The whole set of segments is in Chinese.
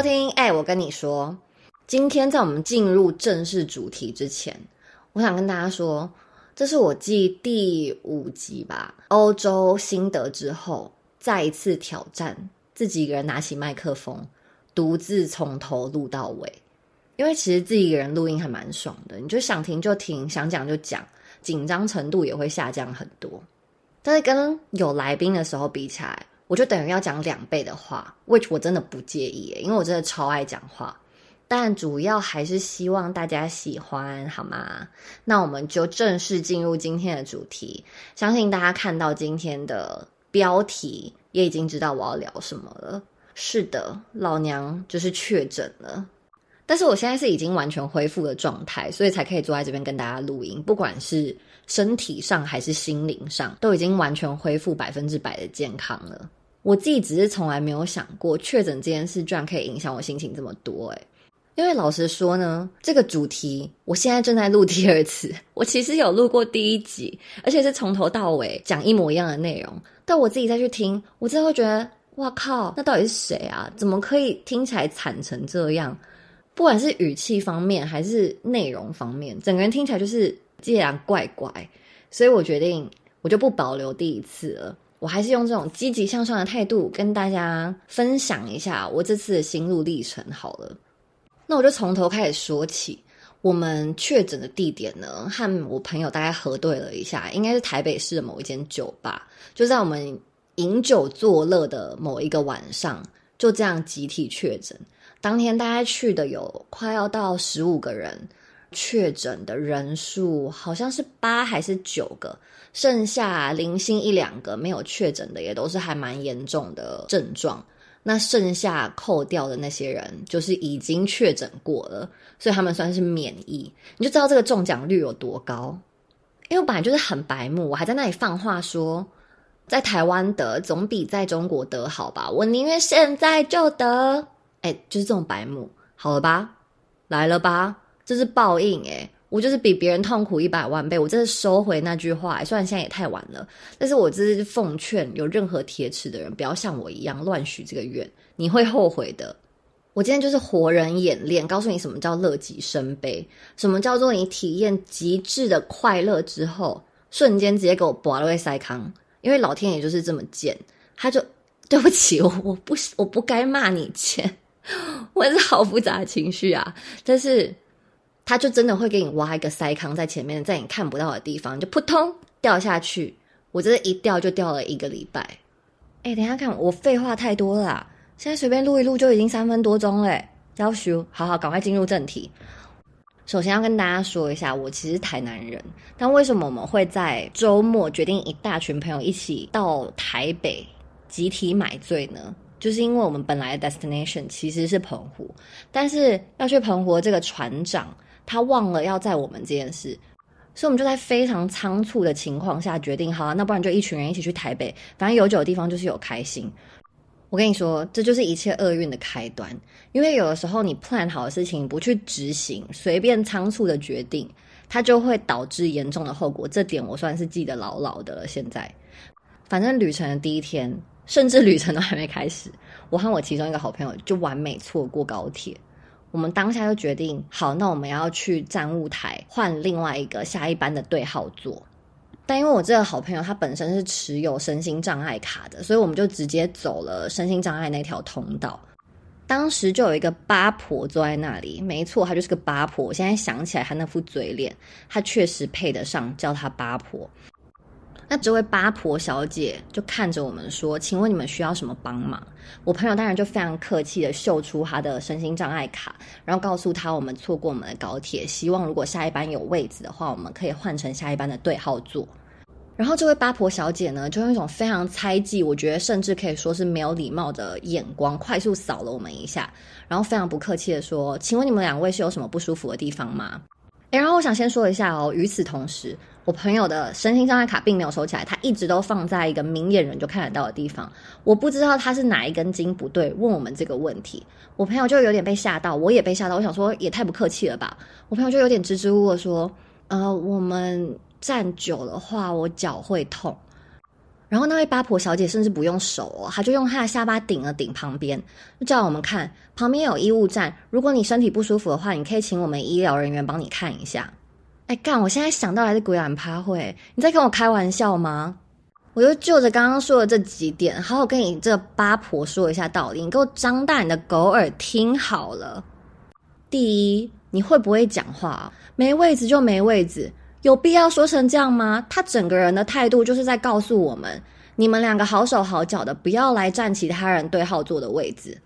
收听，哎，我跟你说，今天在我们进入正式主题之前，我想跟大家说，这是我继第五集吧，欧洲心得之后，再一次挑战自己一个人拿起麦克风，独自从头录到尾。因为其实自己一个人录音还蛮爽的，你就想停就停，想讲就讲，紧张程度也会下降很多。但是跟有来宾的时候比起来，我就等于要讲两倍的话，which 我真的不介意，因为我真的超爱讲话。但主要还是希望大家喜欢，好吗？那我们就正式进入今天的主题。相信大家看到今天的标题，也已经知道我要聊什么了。是的，老娘就是确诊了。但是我现在是已经完全恢复的状态，所以才可以坐在这边跟大家录音。不管是身体上还是心灵上，都已经完全恢复百分之百的健康了。我自己只是从来没有想过确诊这件事居然可以影响我心情这么多诶因为老实说呢，这个主题我现在正在录第二次，我其实有录过第一集，而且是从头到尾讲一模一样的内容，但我自己再去听，我真的会觉得，哇靠，那到底是谁啊？怎么可以听起来惨成这样？不管是语气方面还是内容方面，整个人听起来就是既然怪怪，所以我决定我就不保留第一次了。我还是用这种积极向上的态度跟大家分享一下我这次的心路历程好了。那我就从头开始说起。我们确诊的地点呢，和我朋友大概核对了一下，应该是台北市的某一间酒吧。就在我们饮酒作乐的某一个晚上，就这样集体确诊。当天大概去的有快要到十五个人，确诊的人数好像是八还是九个。剩下零星一两个没有确诊的，也都是还蛮严重的症状。那剩下扣掉的那些人，就是已经确诊过了，所以他们算是免疫。你就知道这个中奖率有多高。因为我本来就是很白目，我还在那里放话说，在台湾得总比在中国得好吧？我宁愿现在就得。哎，就是这种白目，好了吧？来了吧？这是报应哎。我就是比别人痛苦一百万倍，我真的收回那句话。虽然现在也太晚了，但是我只是奉劝有任何铁齿的人，不要像我一样乱许这个愿，你会后悔的。我今天就是活人演练，告诉你什么叫乐极生悲，什么叫做你体验极致的快乐之后，瞬间直接给我拔了位塞康。因为老天爷就是这么贱，他就对不起我，我不我不该骂你贱，我也是好复杂的情绪啊，但是。他就真的会给你挖一个塞坑在前面，在你看不到的地方，就扑通掉下去。我真的一掉就掉了一个礼拜。哎，等下看我废话太多了，现在随便录一录就已经三分多钟嘞。要修，好好赶快进入正题。首先要跟大家说一下，我其实台南人，但为什么我们会在周末决定一大群朋友一起到台北集体买醉呢？就是因为我们本来的 destination 其实是澎湖，但是要去澎湖这个船长。他忘了要载我们这件事，所以我们就在非常仓促的情况下决定，好，啊那不然就一群人一起去台北，反正有酒的地方就是有开心。我跟你说，这就是一切厄运的开端，因为有的时候你 plan 好的事情不去执行，随便仓促的决定，它就会导致严重的后果。这点我算是记得牢牢的了。现在，反正旅程的第一天，甚至旅程都还没开始，我和我其中一个好朋友就完美错过高铁。我们当下就决定，好，那我们要去站务台换另外一个下一班的对号座。但因为我这个好朋友他本身是持有身心障碍卡的，所以我们就直接走了身心障碍那条通道。当时就有一个八婆坐在那里，没错，她就是个八婆。我现在想起来，她那副嘴脸，她确实配得上叫她八婆。那这位八婆小姐就看着我们说：“请问你们需要什么帮忙？”我朋友当然就非常客气的秀出他的身心障碍卡，然后告诉他我们错过我们的高铁，希望如果下一班有位子的话，我们可以换成下一班的对号座。然后这位八婆小姐呢，就用一种非常猜忌，我觉得甚至可以说是没有礼貌的眼光，快速扫了我们一下，然后非常不客气的说：“请问你们两位是有什么不舒服的地方吗？”然后我想先说一下哦，与此同时，我朋友的身心障碍卡并没有收起来，他一直都放在一个明眼人就看得到的地方。我不知道他是哪一根筋不对，问我们这个问题。我朋友就有点被吓到，我也被吓到。我想说，也太不客气了吧。我朋友就有点支支吾吾说：“呃，我们站久的话，我脚会痛。”然后那位八婆小姐甚至不用手哦，她就用她的下巴顶了顶旁边，就叫我们看旁边有医务站，如果你身体不舒服的话，你可以请我们医疗人员帮你看一下。哎干！我现在想到还是鬼脸趴会，你在跟我开玩笑吗？我就就着刚刚说的这几点，好好跟你这八婆说一下道理，你给我张大你的狗耳听好了。第一，你会不会讲话？没位置就没位置。有必要说成这样吗？他整个人的态度就是在告诉我们：你们两个好手好脚的，不要来占其他人对号坐的位置。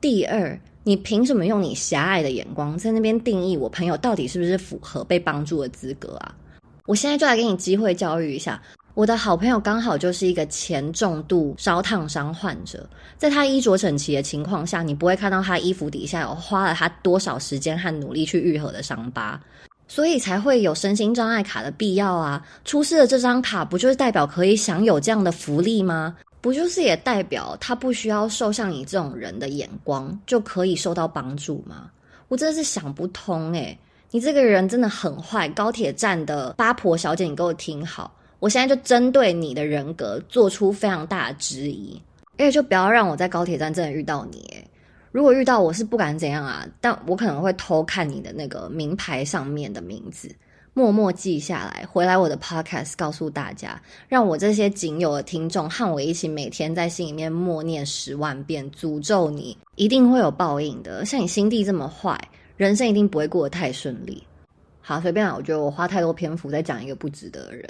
第二，你凭什么用你狭隘的眼光在那边定义我朋友到底是不是符合被帮助的资格啊？我现在就来给你机会教育一下，我的好朋友刚好就是一个前重度烧烫伤患者，在他衣着整齐的情况下，你不会看到他衣服底下有花了他多少时间和努力去愈合的伤疤。所以才会有身心障碍卡的必要啊！出示的这张卡不就是代表可以享有这样的福利吗？不就是也代表他不需要受像你这种人的眼光就可以受到帮助吗？我真的是想不通诶你这个人真的很坏！高铁站的八婆小姐，你给我听好，我现在就针对你的人格做出非常大的质疑，而且就不要让我在高铁站真的遇到你诶如果遇到我是不敢怎样啊，但我可能会偷看你的那个名牌上面的名字，默默记下来，回来我的 podcast 告诉大家，让我这些仅有的听众和我一起每天在心里面默念十万遍，诅咒你一定会有报应的。像你心地这么坏，人生一定不会过得太顺利。好，随便啊，我觉得我花太多篇幅在讲一个不值得的人。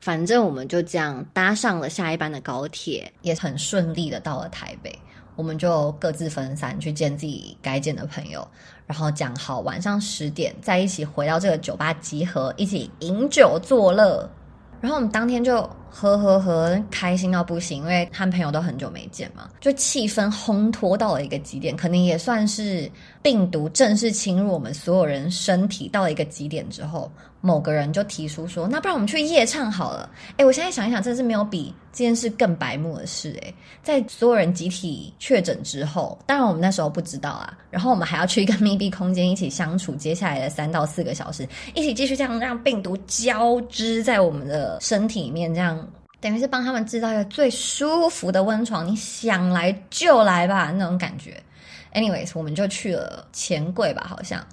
反正我们就这样搭上了下一班的高铁，也很顺利的到了台北。我们就各自分散去见自己该见的朋友，然后讲好晚上十点再一起回到这个酒吧集合，一起饮酒作乐。然后我们当天就喝喝喝，开心到不行，因为和朋友都很久没见嘛，就气氛烘托到了一个极点，可能也算是病毒正式侵入我们所有人身体到了一个极点之后。某个人就提出说：“那不然我们去夜唱好了。”哎，我现在想一想，真是没有比这件事更白目的事。哎，在所有人集体确诊之后，当然我们那时候不知道啊。然后我们还要去一个密闭空间一起相处，接下来的三到四个小时，一起继续这样让病毒交织在我们的身体里面，这样等于是帮他们制造一个最舒服的温床。你想来就来吧，那种感觉。Anyways，我们就去了钱柜吧，好像。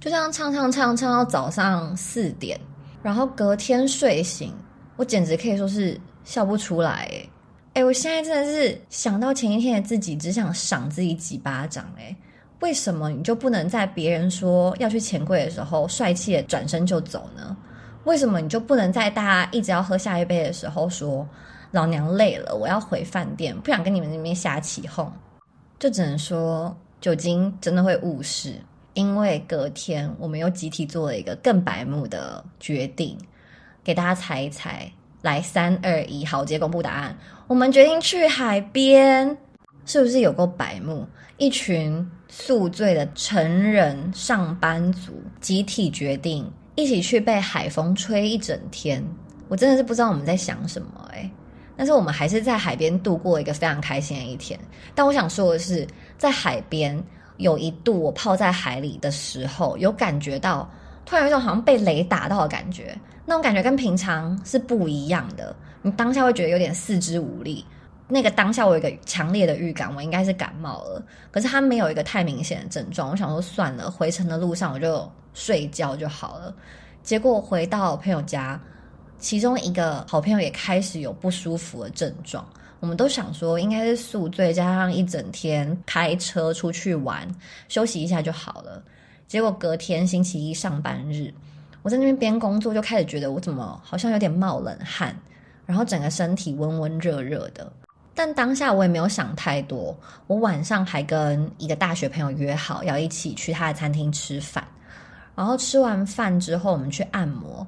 就这样唱唱唱唱到早上四点，然后隔天睡醒，我简直可以说是笑不出来哎！我现在真的是想到前一天的自己，只想赏自己几巴掌哎！为什么你就不能在别人说要去钱柜的时候，帅气的转身就走呢？为什么你就不能在大家一直要喝下一杯的时候说老娘累了，我要回饭店，不想跟你们那边瞎起哄？就只能说酒精真的会误事。因为隔天我们又集体做了一个更白目的决定，给大家猜一猜。来，三二一，好，直接公布答案。我们决定去海边，是不是有够白目？一群宿醉的成人上班族集体决定一起去被海风吹一整天。我真的是不知道我们在想什么诶但是我们还是在海边度过一个非常开心的一天。但我想说的是，在海边。有一度我泡在海里的时候，有感觉到突然有一种好像被雷打到的感觉，那种感觉跟平常是不一样的。你当下会觉得有点四肢无力，那个当下我有一个强烈的预感，我应该是感冒了。可是它没有一个太明显的症状，我想说算了，回程的路上我就睡觉就好了。结果回到朋友家，其中一个好朋友也开始有不舒服的症状。我们都想说，应该是宿醉加上一整天开车出去玩，休息一下就好了。结果隔天星期一上班日，我在那边边工作就开始觉得我怎么好像有点冒冷汗，然后整个身体温温热热的。但当下我也没有想太多，我晚上还跟一个大学朋友约好要一起去他的餐厅吃饭，然后吃完饭之后我们去按摩。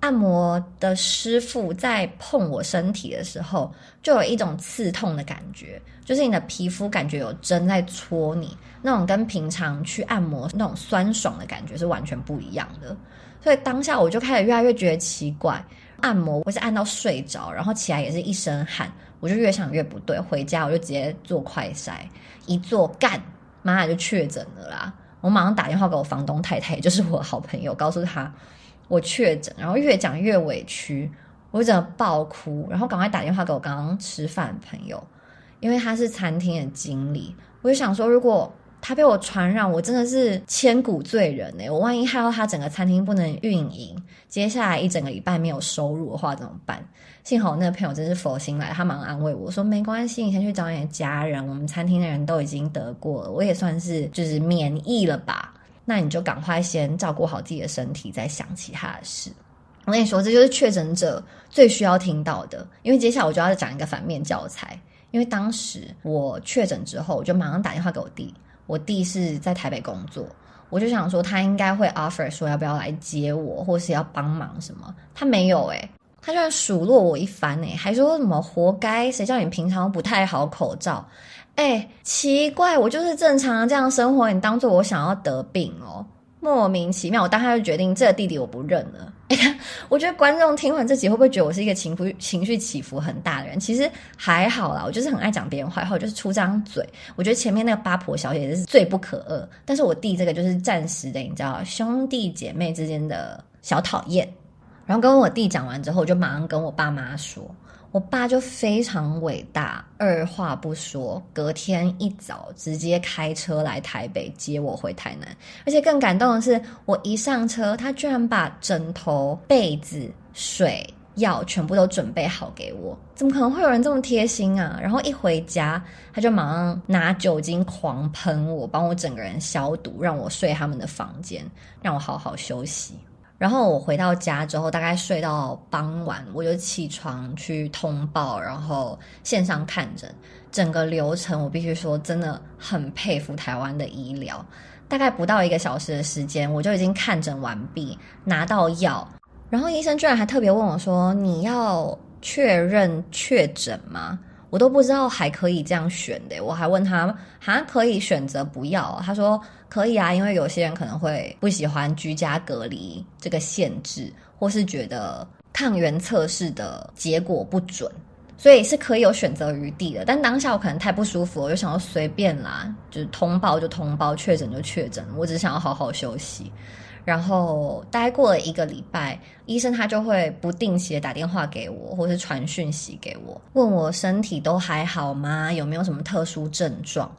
按摩的师傅在碰我身体的时候，就有一种刺痛的感觉，就是你的皮肤感觉有针在戳你，那种跟平常去按摩那种酸爽的感觉是完全不一样的。所以当下我就开始越来越觉得奇怪，按摩我是按到睡着，然后起来也是一身汗，我就越想越不对。回家我就直接做快筛，一做干，妈就确诊了啦！我马上打电话给我房东太太，也就是我好朋友，告诉他。我确诊，然后越讲越委屈。我就整个爆哭，然后赶快打电话给我刚刚吃饭的朋友，因为他是餐厅的经理，我就想说，如果他被我传染，我真的是千古罪人哎！我万一害到他整个餐厅不能运营，接下来一整个礼拜没有收入的话怎么办？幸好我那个朋友真是佛心来，他忙安慰我说没关系，你先去找你的家人，我们餐厅的人都已经得过了，我也算是就是免疫了吧？那你就赶快先照顾好自己的身体，再想其他的事。我跟你说，这就是确诊者最需要听到的，因为接下来我就要讲一个反面教材。因为当时我确诊之后，我就马上打电话给我弟，我弟是在台北工作，我就想说他应该会 offer 说要不要来接我，或是要帮忙什么，他没有诶，他居然数落我一番诶，还说什么活该，谁叫你平常不太好口罩？哎，奇怪，我就是正常这样生活，你当做我想要得病哦。莫名其妙，我当下就决定这个弟弟我不认了。我觉得观众听完这集会不会觉得我是一个情绪情绪起伏很大的人？其实还好啦，我就是很爱讲别人坏话，我就是出张嘴。我觉得前面那个八婆小姐是最不可恶，但是我弟这个就是暂时的，你知道，兄弟姐妹之间的小讨厌。然后跟我弟讲完之后，我就马上跟我爸妈说。我爸就非常伟大，二话不说，隔天一早直接开车来台北接我回台南。而且更感动的是，我一上车，他居然把枕头、被子、水、药全部都准备好给我。怎么可能会有人这么贴心啊？然后一回家，他就马上拿酒精狂喷我，帮我整个人消毒，让我睡他们的房间，让我好好休息。然后我回到家之后，大概睡到傍晚，我就起床去通报，然后线上看诊。整个流程我必须说，真的很佩服台湾的医疗。大概不到一个小时的时间，我就已经看诊完毕，拿到药。然后医生居然还特别问我说：“你要确认确诊吗？”我都不知道还可以这样选的，我还问他，还可以选择不要。他说可以啊，因为有些人可能会不喜欢居家隔离这个限制，或是觉得抗原测试的结果不准，所以是可以有选择余地的。但当下我可能太不舒服，我就想要随便啦，就是通报就通报，确诊就确诊，我只想要好好休息。然后待过了一个礼拜，医生他就会不定期的打电话给我，或是传讯息给我，问我身体都还好吗？有没有什么特殊症状？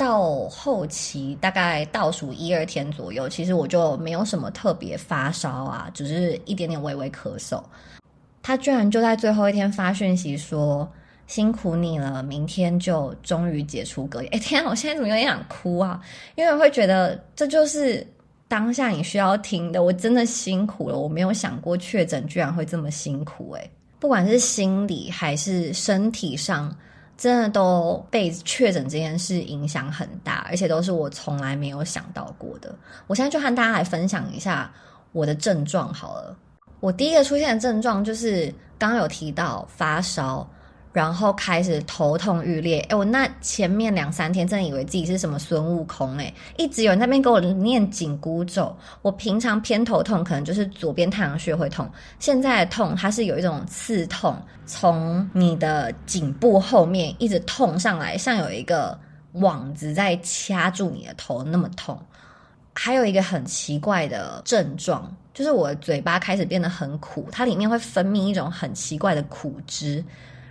到后期大概倒数一二天左右，其实我就没有什么特别发烧啊，只是一点点微微咳嗽。他居然就在最后一天发讯息说：“辛苦你了，明天就终于解除隔离。”哎天啊，我现在怎么有点想哭啊？因为我会觉得这就是。当下你需要听的，我真的辛苦了。我没有想过确诊居然会这么辛苦，诶不管是心理还是身体上，真的都被确诊这件事影响很大，而且都是我从来没有想到过的。我现在就和大家来分享一下我的症状好了。我第一个出现的症状就是刚刚有提到发烧。然后开始头痛欲裂，哎，我那前面两三天真的以为自己是什么孙悟空，哎，一直有人那边给我念紧箍咒。我平常偏头痛，可能就是左边太阳穴会痛，现在痛它是有一种刺痛，从你的颈部后面一直痛上来，像有一个网子在掐住你的头那么痛。还有一个很奇怪的症状，就是我的嘴巴开始变得很苦，它里面会分泌一种很奇怪的苦汁。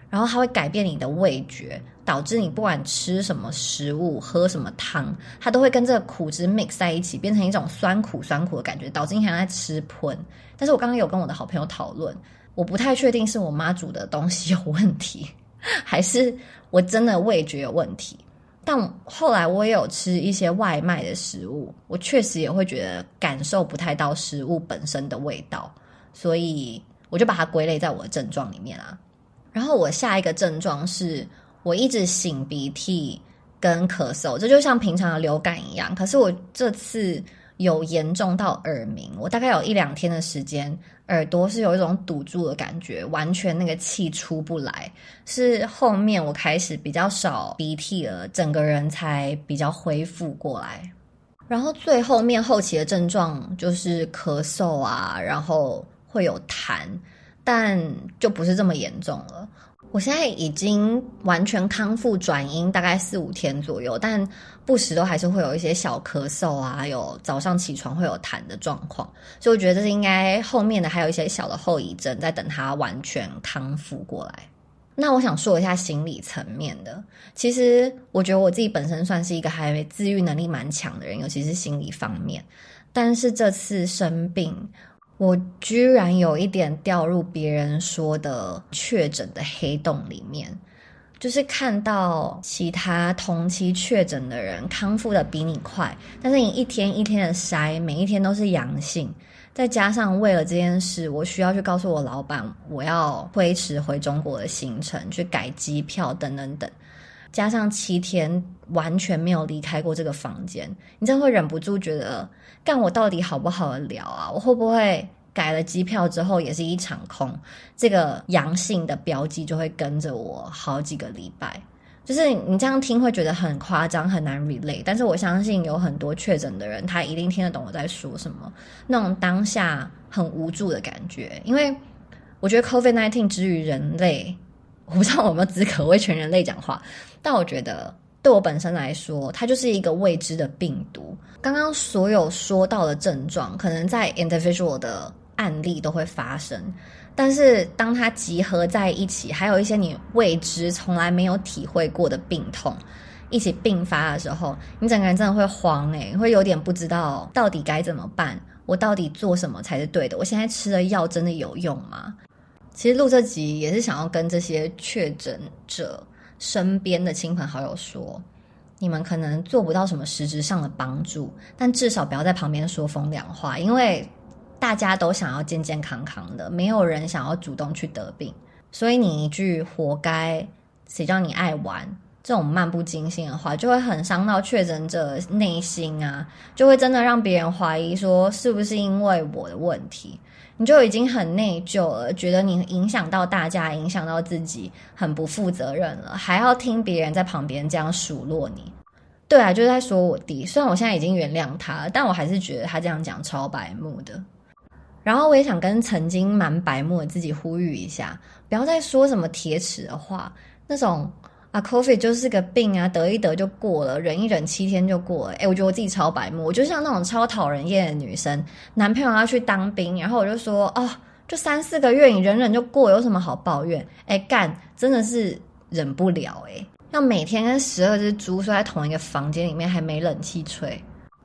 然后它会改变你的味觉，导致你不管吃什么食物、喝什么汤，它都会跟这个苦汁 mix 在一起，变成一种酸苦酸苦的感觉，导致你像在吃喷。但是我刚刚有跟我的好朋友讨论，我不太确定是我妈煮的东西有问题，还是我真的味觉有问题。但后来我也有吃一些外卖的食物，我确实也会觉得感受不太到食物本身的味道，所以我就把它归类在我的症状里面啊。然后我下一个症状是我一直擤鼻涕跟咳嗽，这就像平常的流感一样。可是我这次有严重到耳鸣，我大概有一两天的时间，耳朵是有一种堵住的感觉，完全那个气出不来。是后面我开始比较少鼻涕了，整个人才比较恢复过来。然后最后面后期的症状就是咳嗽啊，然后会有痰。但就不是这么严重了。我现在已经完全康复转阴，大概四五天左右，但不时都还是会有一些小咳嗽啊，有早上起床会有痰的状况，所以我觉得这是应该后面的还有一些小的后遗症，在等它完全康复过来。那我想说一下心理层面的，其实我觉得我自己本身算是一个还自愈能力蛮强的人，尤其是心理方面，但是这次生病。我居然有一点掉入别人说的确诊的黑洞里面，就是看到其他同期确诊的人康复的比你快，但是你一天一天的筛，每一天都是阳性，再加上为了这件事，我需要去告诉我老板我要推迟回中国的行程，去改机票等等等，加上七天完全没有离开过这个房间，你真的会忍不住觉得。干我到底好不好聊啊？我会不会改了机票之后也是一场空？这个阳性的标记就会跟着我好几个礼拜。就是你这样听会觉得很夸张，很难 relate。但是我相信有很多确诊的人，他一定听得懂我在说什么。那种当下很无助的感觉，因为我觉得 COVID nineteen 之于人类，我不知道我有没有资格为全人类讲话，但我觉得。对我本身来说，它就是一个未知的病毒。刚刚所有说到的症状，可能在 individual 的案例都会发生，但是当它集合在一起，还有一些你未知、从来没有体会过的病痛一起并发的时候，你整个人真的会慌诶，会有点不知道到底该怎么办，我到底做什么才是对的？我现在吃的药真的有用吗？其实录这集也是想要跟这些确诊者。身边的亲朋好友说：“你们可能做不到什么实质上的帮助，但至少不要在旁边说风凉话，因为大家都想要健健康康的，没有人想要主动去得病。所以你一句‘活该’，谁叫你爱玩？这种漫不经心的话，就会很伤到确诊者内心啊，就会真的让别人怀疑说是不是因为我的问题。”你就已经很内疚了，觉得你影响到大家，影响到自己，很不负责任了，还要听别人在旁边这样数落你。对啊，就是在说我弟。虽然我现在已经原谅他了，但我还是觉得他这样讲超白目的。然后我也想跟曾经蛮白目的自己呼吁一下，不要再说什么铁齿的话，那种。啊，coffee 就是个病啊，得一得就过了，忍一忍七天就过了。哎，我觉得我自己超白目，我就像那种超讨人厌的女生，男朋友要去当兵，然后我就说，哦，就三四个月，你忍忍就过，有什么好抱怨？哎，干，真的是忍不了哎，要每天跟十二只猪睡在同一个房间里面，还没冷气吹，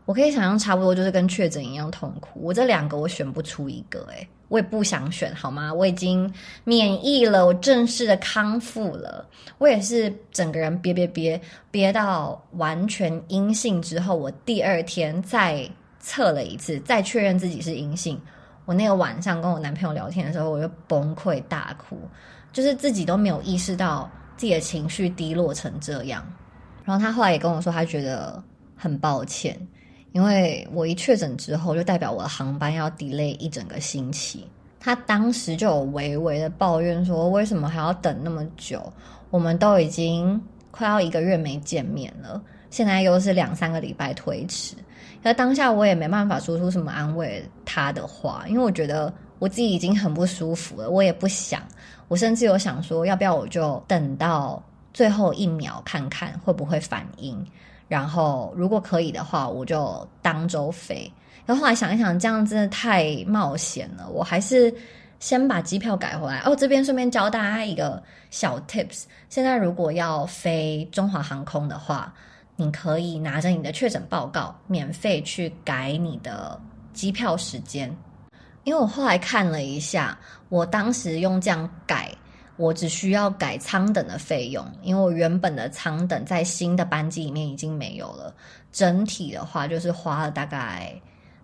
我可以想象，差不多就是跟确诊一样痛苦。我这两个我选不出一个，哎。我也不想选，好吗？我已经免疫了，我正式的康复了。我也是整个人憋憋憋憋到完全阴性之后，我第二天再测了一次，再确认自己是阴性。我那个晚上跟我男朋友聊天的时候，我就崩溃大哭，就是自己都没有意识到自己的情绪低落成这样。然后他后来也跟我说，他觉得很抱歉。因为我一确诊之后，就代表我的航班要 delay 一整个星期。他当时就有微微的抱怨说：“为什么还要等那么久？我们都已经快要一个月没见面了，现在又是两三个礼拜推迟。”那当下我也没办法说出什么安慰他的话，因为我觉得我自己已经很不舒服了，我也不想。我甚至有想说，要不要我就等到最后一秒看看会不会反应。然后，如果可以的话，我就当周飞。然后后来想一想，这样真的太冒险了，我还是先把机票改回来。哦，这边顺便教大家一个小 tips：现在如果要飞中华航空的话，你可以拿着你的确诊报告，免费去改你的机票时间。因为我后来看了一下，我当时用这样改。我只需要改舱等的费用，因为我原本的舱等在新的班机里面已经没有了。整体的话就是花了大概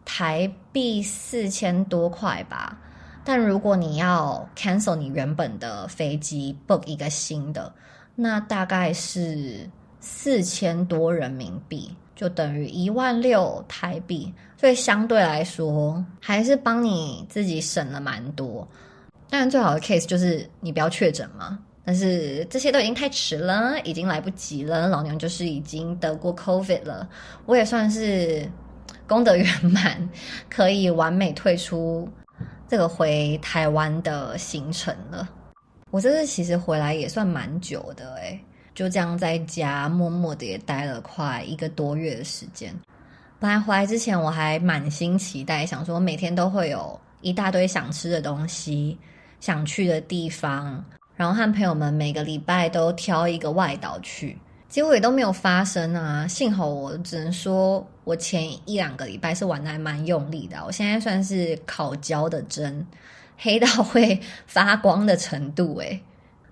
台币四千多块吧。但如果你要 cancel 你原本的飞机，book 一个新的，那大概是四千多人民币，就等于一万六台币。所以相对来说，还是帮你自己省了蛮多。当然，最好的 case 就是你不要确诊嘛。但是这些都已经太迟了，已经来不及了。老娘就是已经得过 COVID 了，我也算是功德圆满，可以完美退出这个回台湾的行程了。我这次其实回来也算蛮久的诶，就这样在家默默的也待了快一个多月的时间。本来回来之前我还满心期待，想说每天都会有一大堆想吃的东西、想去的地方，然后和朋友们每个礼拜都挑一个外岛去。结果也都没有发生啊！幸好我只能说，我前一两个礼拜是玩的还蛮用力的。我现在算是烤焦的针，黑到会发光的程度诶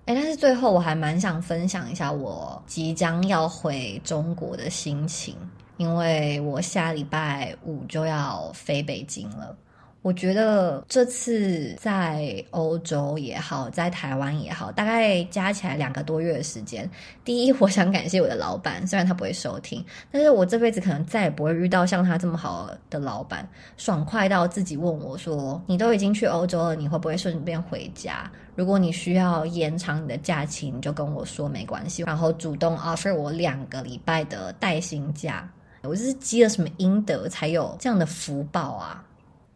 诶但是最后我还蛮想分享一下我即将要回中国的心情，因为我下礼拜五就要飞北京了。我觉得这次在欧洲也好，在台湾也好，大概加起来两个多月的时间。第一，我想感谢我的老板，虽然他不会收听，但是我这辈子可能再也不会遇到像他这么好的老板，爽快到自己问我说：“你都已经去欧洲了，你会不会顺便回家？如果你需要延长你的假期，你就跟我说没关系。”然后主动 offer 我两个礼拜的带薪假。我这是积了什么阴德才有这样的福报啊？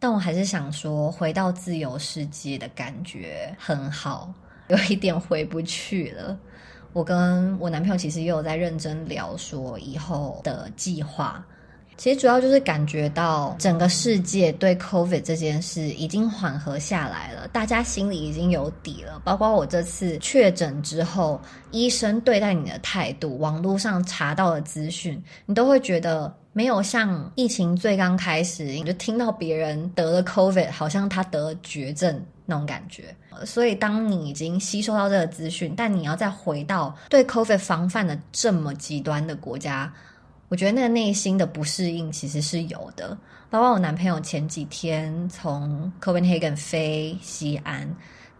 但我还是想说，回到自由世界的感觉很好，有一点回不去了。我跟我男朋友其实也有在认真聊说以后的计划。其实主要就是感觉到整个世界对 COVID 这件事已经缓和下来了，大家心里已经有底了。包括我这次确诊之后，医生对待你的态度，网络上查到的资讯，你都会觉得没有像疫情最刚开始，你就听到别人得了 COVID，好像他得了绝症那种感觉。所以当你已经吸收到这个资讯，但你要再回到对 COVID 防范的这么极端的国家。我觉得那个内心的不适应其实是有的，包括我男朋友前几天从 Copenhagen 飞西安，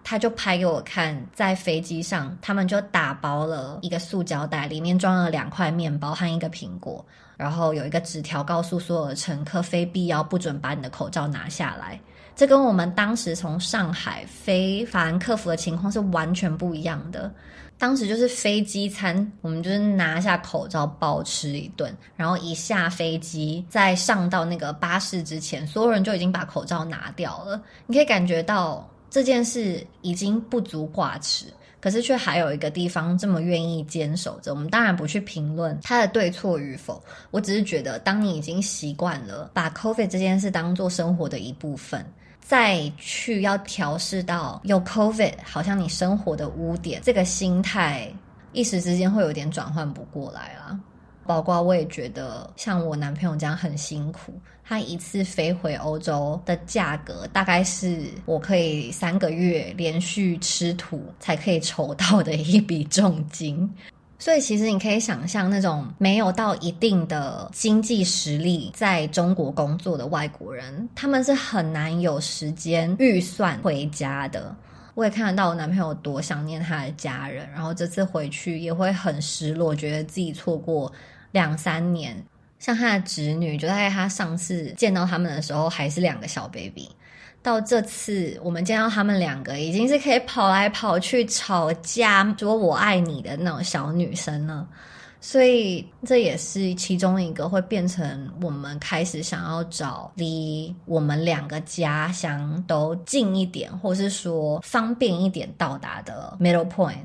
他就拍给我看，在飞机上他们就打包了一个塑胶袋，里面装了两块面包和一个苹果，然后有一个纸条告诉所有的乘客，非必要不准把你的口罩拿下来。这跟我们当时从上海飞法兰克福的情况是完全不一样的。当时就是飞机餐，我们就是拿下口罩暴吃一顿，然后一下飞机，在上到那个巴士之前，所有人就已经把口罩拿掉了。你可以感觉到这件事已经不足挂齿，可是却还有一个地方这么愿意坚守着。我们当然不去评论它的对错与否，我只是觉得，当你已经习惯了把 COVID 这件事当做生活的一部分。再去要调试到有 COVID，好像你生活的污点，这个心态一时之间会有点转换不过来啦。包括我也觉得，像我男朋友这样很辛苦，他一次飞回欧洲的价格，大概是我可以三个月连续吃土才可以筹到的一笔重金。所以，其实你可以想象，那种没有到一定的经济实力在中国工作的外国人，他们是很难有时间预算回家的。我也看得到我男朋友多想念他的家人，然后这次回去也会很失落，觉得自己错过两三年。像他的侄女，就在他上次见到他们的时候，还是两个小 baby。到这次我们见到他们两个，已经是可以跑来跑去吵架说我爱你的那种小女生了，所以这也是其中一个会变成我们开始想要找离我们两个家乡都近一点，或是说方便一点到达的 middle point。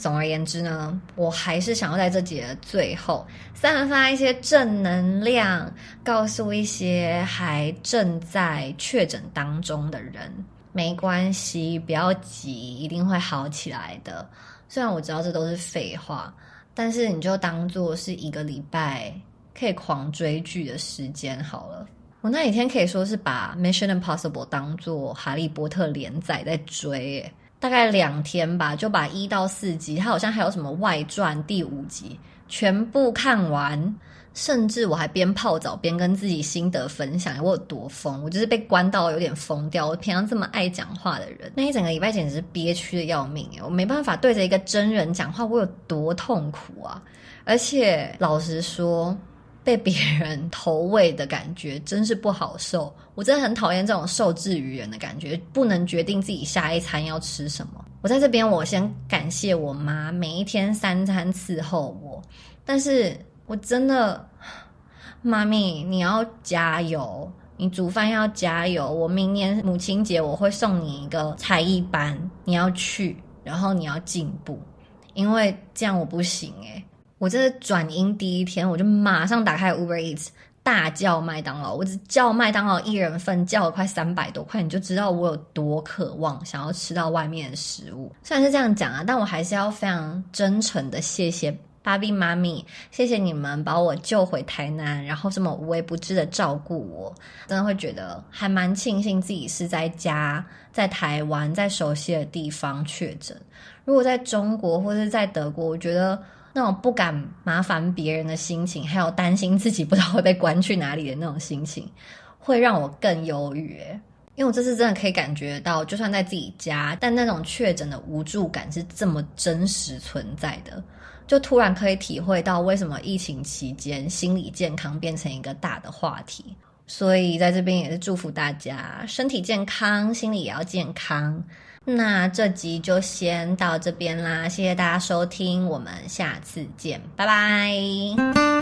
总而言之呢，我还是想要在这节最后散发一些正能量，告诉一些还正在确诊当中的人，没关系，不要急，一定会好起来的。虽然我知道这都是废话，但是你就当做是一个礼拜可以狂追剧的时间好了。我那几天可以说是把《Mission Impossible》当做《哈利波特》连载在追，大概两天吧，就把一到四集，它好像还有什么外传第五集，全部看完。甚至我还边泡澡边跟自己心得分享，我有多疯！我就是被关到有点疯掉。我平常这么爱讲话的人，那一整个礼拜简直是憋屈的要命我没办法对着一个真人讲话，我有多痛苦啊！而且老实说。被别人投喂的感觉真是不好受，我真的很讨厌这种受制于人的感觉，不能决定自己下一餐要吃什么。我在这边，我先感谢我妈每一天三餐伺候我，但是我真的，妈咪你要加油，你煮饭要加油。我明年母亲节我会送你一个才艺班，你要去，然后你要进步，因为这样我不行诶、我这是转阴第一天，我就马上打开 Uber Eats，大叫麦当劳。我只叫麦当劳一人份，叫了快三百多块，你就知道我有多渴望想要吃到外面的食物。虽然是这样讲啊，但我还是要非常真诚的谢谢芭比妈咪，谢谢你们把我救回台南，然后这么无微不至的照顾我，真的会觉得还蛮庆幸自己是在家，在台湾，在熟悉的地方确诊。如果在中国或者在德国，我觉得那种不敢麻烦别人的心情，还有担心自己不知道会被关去哪里的那种心情，会让我更忧郁。因为我这次真的可以感觉到，就算在自己家，但那种确诊的无助感是这么真实存在的，就突然可以体会到为什么疫情期间心理健康变成一个大的话题。所以在这边也是祝福大家身体健康，心理也要健康。那这集就先到这边啦，谢谢大家收听，我们下次见，拜拜。